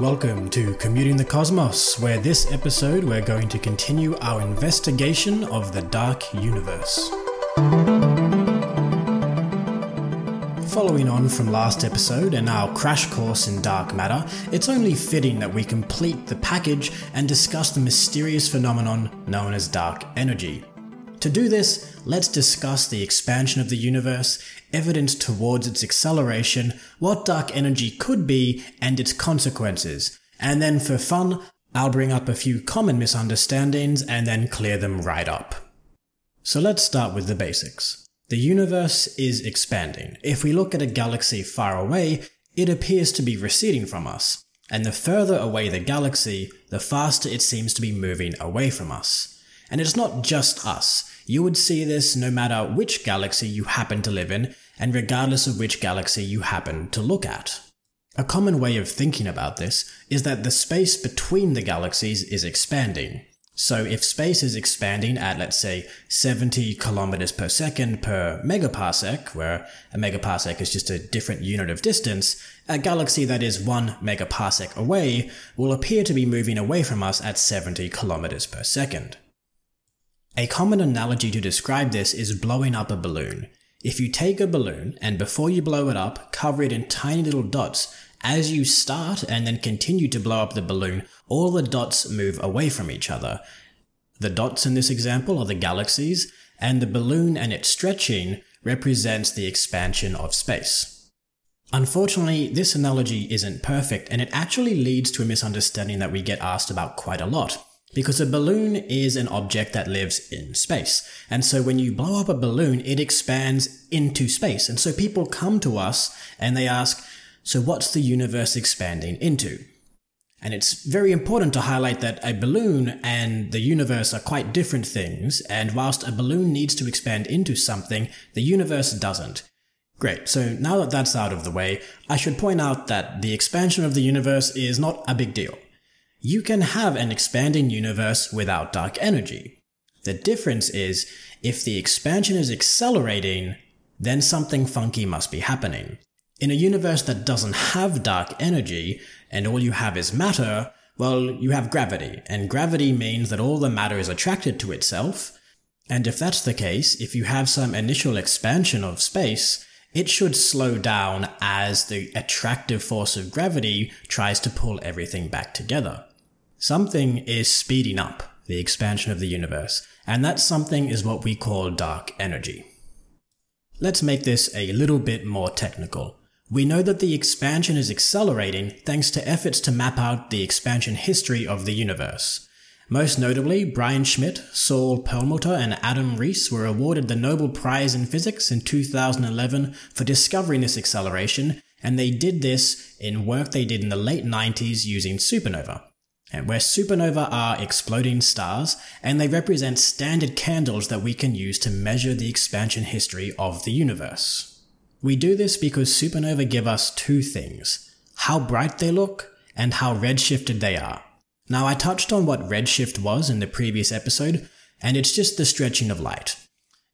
Welcome to Commuting the Cosmos, where this episode we're going to continue our investigation of the Dark Universe. Following on from last episode and our crash course in dark matter, it's only fitting that we complete the package and discuss the mysterious phenomenon known as dark energy. To do this, let's discuss the expansion of the universe, evidence towards its acceleration, what dark energy could be, and its consequences. And then for fun, I'll bring up a few common misunderstandings and then clear them right up. So let's start with the basics. The universe is expanding. If we look at a galaxy far away, it appears to be receding from us. And the further away the galaxy, the faster it seems to be moving away from us. And it's not just us. You would see this no matter which galaxy you happen to live in, and regardless of which galaxy you happen to look at. A common way of thinking about this is that the space between the galaxies is expanding. So if space is expanding at, let's say, 70 kilometers per second per megaparsec, where a megaparsec is just a different unit of distance, a galaxy that is one megaparsec away will appear to be moving away from us at 70 kilometers per second. A common analogy to describe this is blowing up a balloon. If you take a balloon and before you blow it up, cover it in tiny little dots, as you start and then continue to blow up the balloon, all the dots move away from each other. The dots in this example are the galaxies, and the balloon and its stretching represents the expansion of space. Unfortunately, this analogy isn't perfect, and it actually leads to a misunderstanding that we get asked about quite a lot. Because a balloon is an object that lives in space. And so when you blow up a balloon, it expands into space. And so people come to us and they ask, so what's the universe expanding into? And it's very important to highlight that a balloon and the universe are quite different things, and whilst a balloon needs to expand into something, the universe doesn't. Great, so now that that's out of the way, I should point out that the expansion of the universe is not a big deal. You can have an expanding universe without dark energy. The difference is, if the expansion is accelerating, then something funky must be happening. In a universe that doesn't have dark energy, and all you have is matter, well, you have gravity, and gravity means that all the matter is attracted to itself. And if that's the case, if you have some initial expansion of space, it should slow down as the attractive force of gravity tries to pull everything back together. Something is speeding up the expansion of the universe, and that something is what we call dark energy. Let's make this a little bit more technical. We know that the expansion is accelerating thanks to efforts to map out the expansion history of the universe. Most notably, Brian Schmidt, Saul Perlmutter, and Adam Riess were awarded the Nobel Prize in Physics in 2011 for discovering this acceleration, and they did this in work they did in the late 90s using supernova and where supernova are exploding stars, and they represent standard candles that we can use to measure the expansion history of the universe. We do this because supernova give us two things how bright they look and how redshifted they are. Now, I touched on what redshift was in the previous episode, and it's just the stretching of light.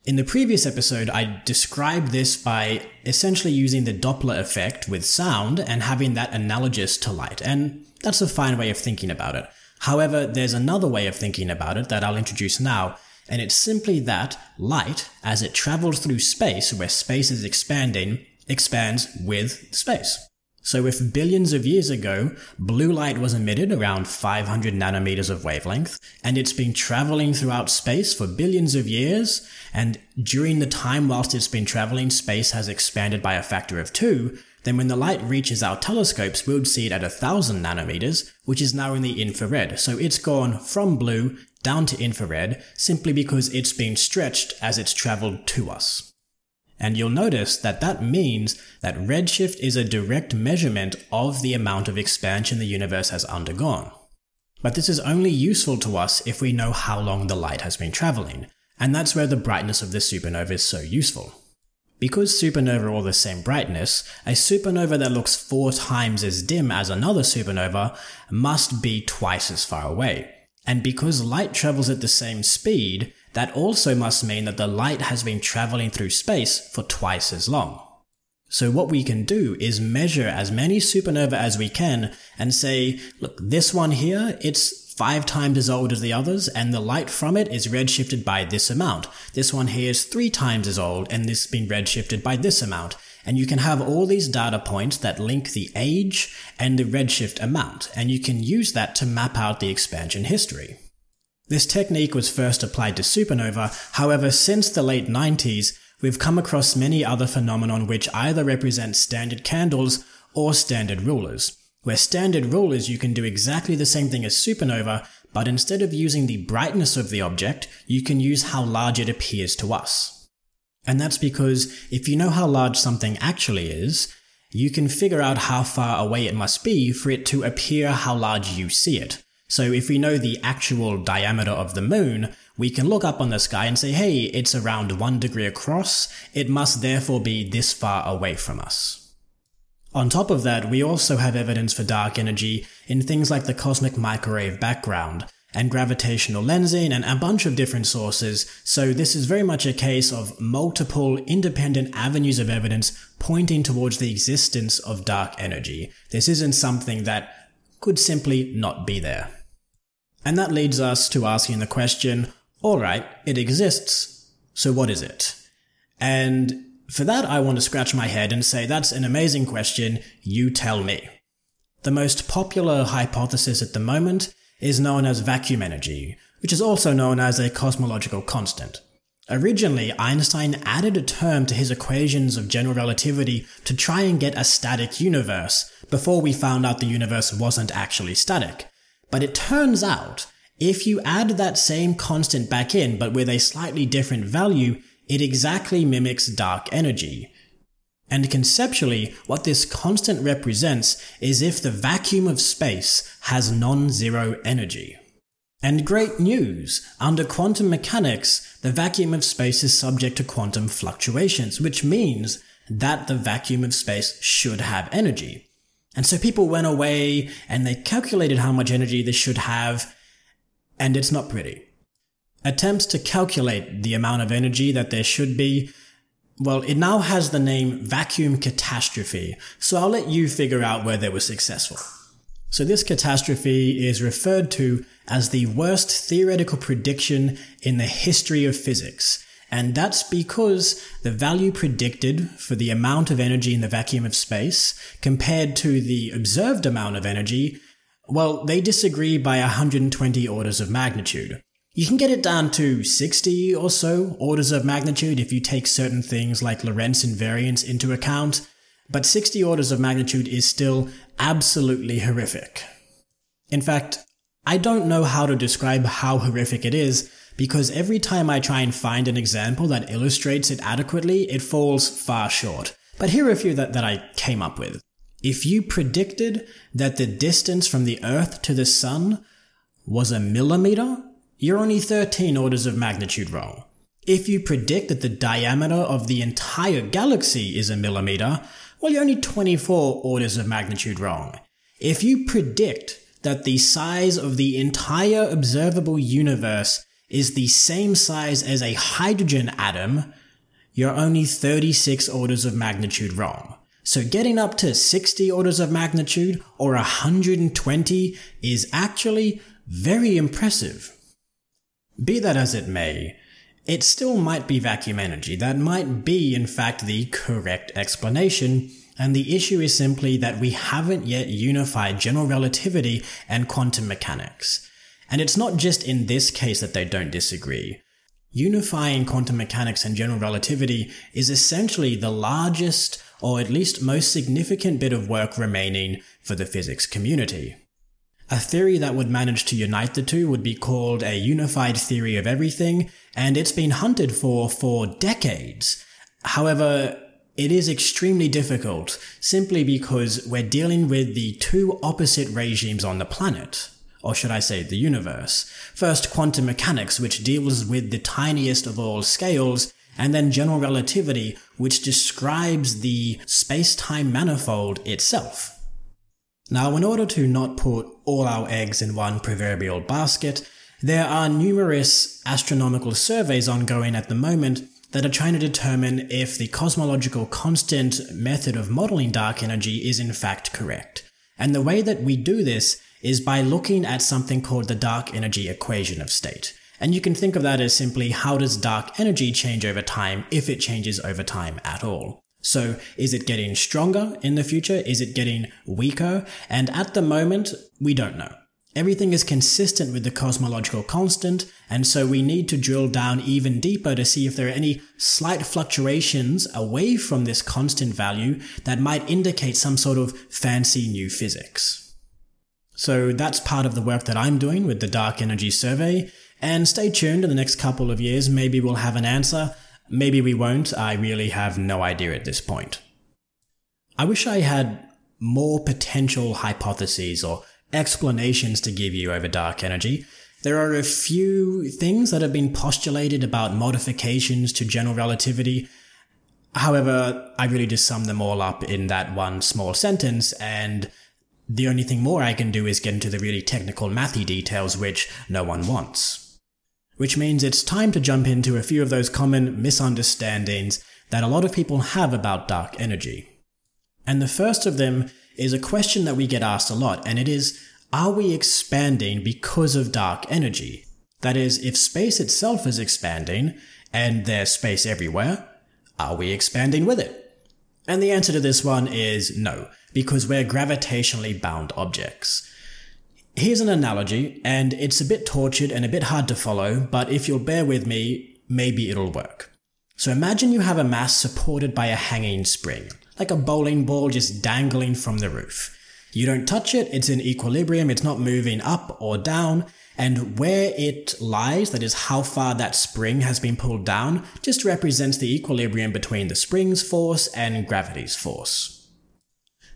In the previous episode, I described this by essentially using the Doppler effect with sound and having that analogous to light, and that's a fine way of thinking about it. However, there's another way of thinking about it that I'll introduce now, and it's simply that light, as it travels through space where space is expanding, expands with space. So if billions of years ago, blue light was emitted around 500 nanometers of wavelength, and it's been traveling throughout space for billions of years, and during the time whilst it's been traveling, space has expanded by a factor of two, then when the light reaches our telescopes, we would see it at 1000 nanometers, which is now in the infrared. So it's gone from blue down to infrared simply because it's been stretched as it's traveled to us. And you'll notice that that means that redshift is a direct measurement of the amount of expansion the universe has undergone. But this is only useful to us if we know how long the light has been traveling, and that's where the brightness of the supernova is so useful. Because supernovae are all the same brightness, a supernova that looks four times as dim as another supernova must be twice as far away. And because light travels at the same speed, that also must mean that the light has been traveling through space for twice as long. So what we can do is measure as many supernova as we can and say, look, this one here, it's five times as old as the others, and the light from it is redshifted by this amount. This one here is three times as old, and this has been redshifted by this amount. And you can have all these data points that link the age and the redshift amount, and you can use that to map out the expansion history. This technique was first applied to supernova, however, since the late 90s, we've come across many other phenomenon which either represent standard candles or standard rulers. Where standard rulers you can do exactly the same thing as supernova, but instead of using the brightness of the object, you can use how large it appears to us. And that's because if you know how large something actually is, you can figure out how far away it must be for it to appear how large you see it. So if we know the actual diameter of the moon, we can look up on the sky and say, hey, it's around one degree across, it must therefore be this far away from us. On top of that, we also have evidence for dark energy in things like the cosmic microwave background, and gravitational lensing and a bunch of different sources, so this is very much a case of multiple independent avenues of evidence pointing towards the existence of dark energy. This isn't something that could simply not be there. And that leads us to asking the question, alright, it exists, so what is it? And for that, I want to scratch my head and say that's an amazing question, you tell me. The most popular hypothesis at the moment is known as vacuum energy, which is also known as a cosmological constant. Originally, Einstein added a term to his equations of general relativity to try and get a static universe, before we found out the universe wasn't actually static. But it turns out, if you add that same constant back in, but with a slightly different value, it exactly mimics dark energy. And conceptually, what this constant represents is if the vacuum of space has non-zero energy. And great news! Under quantum mechanics, the vacuum of space is subject to quantum fluctuations, which means that the vacuum of space should have energy. And so people went away and they calculated how much energy this should have, and it's not pretty. Attempts to calculate the amount of energy that there should be, well, it now has the name vacuum catastrophe, so I'll let you figure out where they were successful. So this catastrophe is referred to as the worst theoretical prediction in the history of physics. And that's because the value predicted for the amount of energy in the vacuum of space compared to the observed amount of energy, well, they disagree by 120 orders of magnitude. You can get it down to 60 or so orders of magnitude if you take certain things like Lorentz invariance into account, but 60 orders of magnitude is still absolutely horrific. In fact, I don't know how to describe how horrific it is because every time I try and find an example that illustrates it adequately, it falls far short. But here are a few that, that I came up with. If you predicted that the distance from the Earth to the Sun was a millimeter, you're only 13 orders of magnitude wrong. If you predict that the diameter of the entire galaxy is a millimeter, well, you're only 24 orders of magnitude wrong. If you predict that the size of the entire observable universe is the same size as a hydrogen atom, you're only 36 orders of magnitude wrong. So getting up to 60 orders of magnitude or 120 is actually very impressive. Be that as it may, it still might be vacuum energy. That might be, in fact, the correct explanation. And the issue is simply that we haven't yet unified general relativity and quantum mechanics. And it's not just in this case that they don't disagree. Unifying quantum mechanics and general relativity is essentially the largest, or at least most significant bit of work remaining for the physics community. A theory that would manage to unite the two would be called a unified theory of everything, and it's been hunted for for decades. However, it is extremely difficult simply because we're dealing with the two opposite regimes on the planet. Or should I say the universe? First, quantum mechanics, which deals with the tiniest of all scales, and then general relativity, which describes the space-time manifold itself. Now, in order to not put all our eggs in one proverbial basket, there are numerous astronomical surveys ongoing at the moment that are trying to determine if the cosmological constant method of modeling dark energy is in fact correct. And the way that we do this is by looking at something called the dark energy equation of state. And you can think of that as simply how does dark energy change over time if it changes over time at all. So is it getting stronger in the future? Is it getting weaker? And at the moment, we don't know. Everything is consistent with the cosmological constant, and so we need to drill down even deeper to see if there are any slight fluctuations away from this constant value that might indicate some sort of fancy new physics. So that's part of the work that I'm doing with the Dark Energy Survey, and stay tuned in the next couple of years, maybe we'll have an answer, maybe we won't, I really have no idea at this point. I wish I had more potential hypotheses or explanations to give you over dark energy. There are a few things that have been postulated about modifications to general relativity. However, I really just sum them all up in that one small sentence, and the only thing more I can do is get into the really technical mathy details which no one wants. Which means it's time to jump into a few of those common misunderstandings that a lot of people have about dark energy. And the first of them is a question that we get asked a lot, and it is Are we expanding because of dark energy? That is, if space itself is expanding, and there's space everywhere, are we expanding with it? And the answer to this one is no, because we're gravitationally bound objects. Here's an analogy, and it's a bit tortured and a bit hard to follow, but if you'll bear with me, maybe it'll work. So imagine you have a mass supported by a hanging spring like a bowling ball just dangling from the roof. You don't touch it, it's in equilibrium, it's not moving up or down, and where it lies, that is how far that spring has been pulled down, just represents the equilibrium between the spring's force and gravity's force.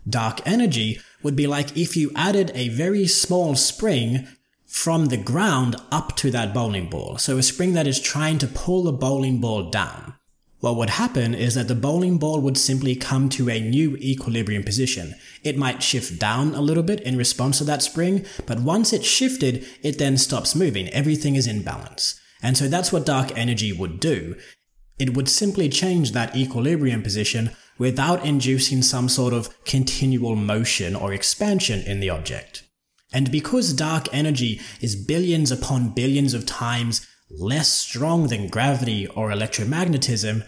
Dark energy would be like if you added a very small spring from the ground up to that bowling ball. So a spring that is trying to pull the bowling ball down. What would happen is that the bowling ball would simply come to a new equilibrium position. It might shift down a little bit in response to that spring, but once it's shifted, it then stops moving. Everything is in balance. And so that's what dark energy would do. It would simply change that equilibrium position without inducing some sort of continual motion or expansion in the object. And because dark energy is billions upon billions of times less strong than gravity or electromagnetism,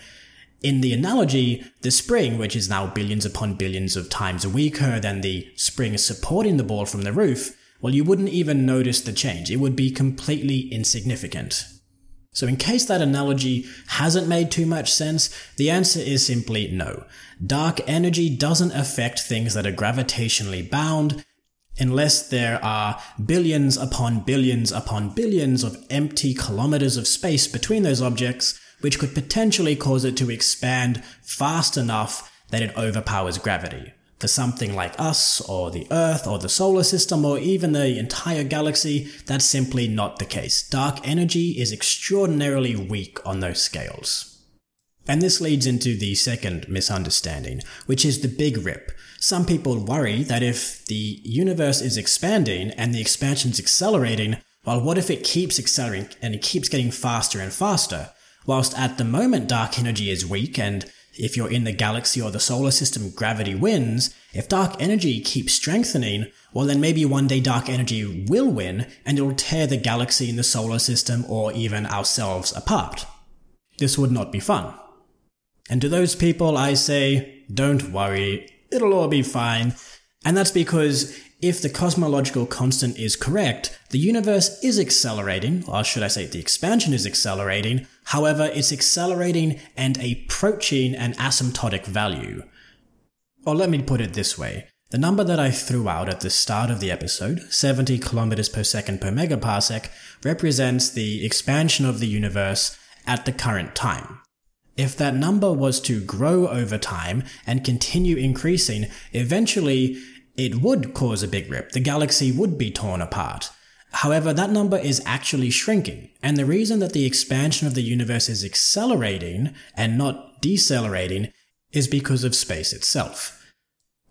in the analogy, the spring, which is now billions upon billions of times weaker than the spring supporting the ball from the roof, well, you wouldn't even notice the change. It would be completely insignificant. So, in case that analogy hasn't made too much sense, the answer is simply no. Dark energy doesn't affect things that are gravitationally bound, unless there are billions upon billions upon billions of empty kilometers of space between those objects, which could potentially cause it to expand fast enough that it overpowers gravity. For something like us, or the Earth, or the solar system, or even the entire galaxy, that's simply not the case. Dark energy is extraordinarily weak on those scales. And this leads into the second misunderstanding, which is the Big Rip, some people worry that if the universe is expanding and the expansion is accelerating, well, what if it keeps accelerating and it keeps getting faster and faster? Whilst at the moment dark energy is weak and if you're in the galaxy or the solar system, gravity wins. If dark energy keeps strengthening, well then maybe one day dark energy will win and it'll tear the galaxy and the solar system or even ourselves apart. This would not be fun. And to those people I say, don't worry, it'll all be fine. And that's because if the cosmological constant is correct, the universe is accelerating, or should I say the expansion is accelerating, however, it's accelerating and approaching an asymptotic value. Or let me put it this way. The number that I threw out at the start of the episode, 70 kilometers per second per megaparsec, represents the expansion of the universe at the current time. If that number was to grow over time and continue increasing, eventually it would cause a big rip. The galaxy would be torn apart. However, that number is actually shrinking, and the reason that the expansion of the universe is accelerating and not decelerating is because of space itself.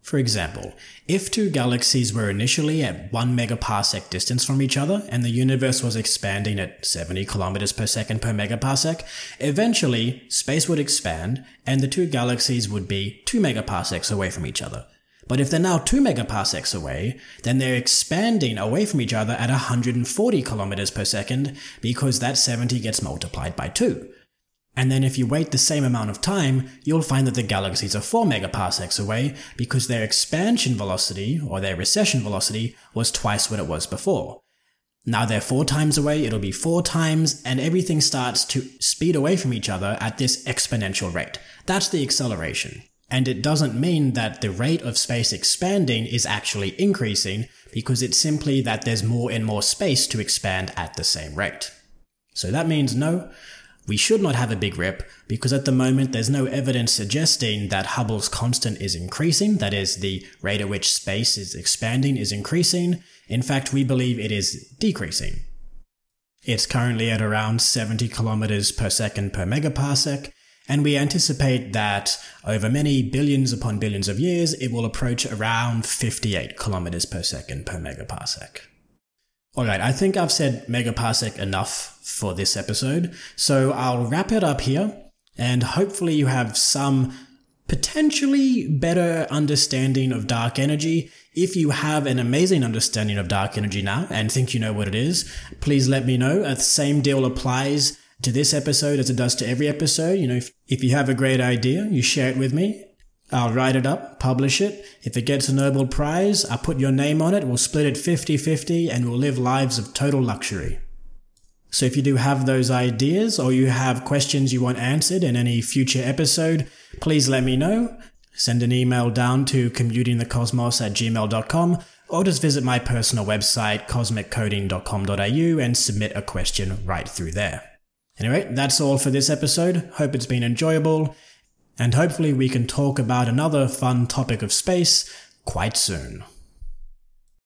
For example, if two galaxies were initially at 1 megaparsec distance from each other and the universe was expanding at 70 kilometers per second per megaparsec, eventually space would expand and the two galaxies would be 2 megaparsecs away from each other. But if they're now 2 megaparsecs away, then they're expanding away from each other at 140 kilometers per second because that 70 gets multiplied by 2. And then if you wait the same amount of time, you'll find that the galaxies are 4 megaparsecs away because their expansion velocity, or their recession velocity, was twice what it was before. Now they're 4 times away, it'll be 4 times, and everything starts to speed away from each other at this exponential rate. That's the acceleration. And it doesn't mean that the rate of space expanding is actually increasing, because it's simply that there's more and more space to expand at the same rate. So that means no, we should not have a big rip because at the moment there's no evidence suggesting that Hubble's constant is increasing, that is, the rate at which space is expanding is increasing. In fact, we believe it is decreasing. It's currently at around 70 kilometers per second per megaparsec, and we anticipate that over many billions upon billions of years, it will approach around 58 kilometers per second per megaparsec. Alright, I think I've said megaparsec enough for this episode, so I'll wrap it up here, and hopefully you have some potentially better understanding of dark energy. If you have an amazing understanding of dark energy now and think you know what it is, please let me know. Uh, the same deal applies to this episode as it does to every episode. You know, if, if you have a great idea, you share it with me I'll write it up, publish it. If it gets a Nobel Prize, I'll put your name on it, we'll split it 50 50, and we'll live lives of total luxury. So if you do have those ideas or you have questions you want answered in any future episode, please let me know. Send an email down to commutingthecosmos at gmail.com or just visit my personal website, cosmiccoding.com.au, and submit a question right through there. Anyway, that's all for this episode. Hope it's been enjoyable and hopefully we can talk about another fun topic of space quite soon.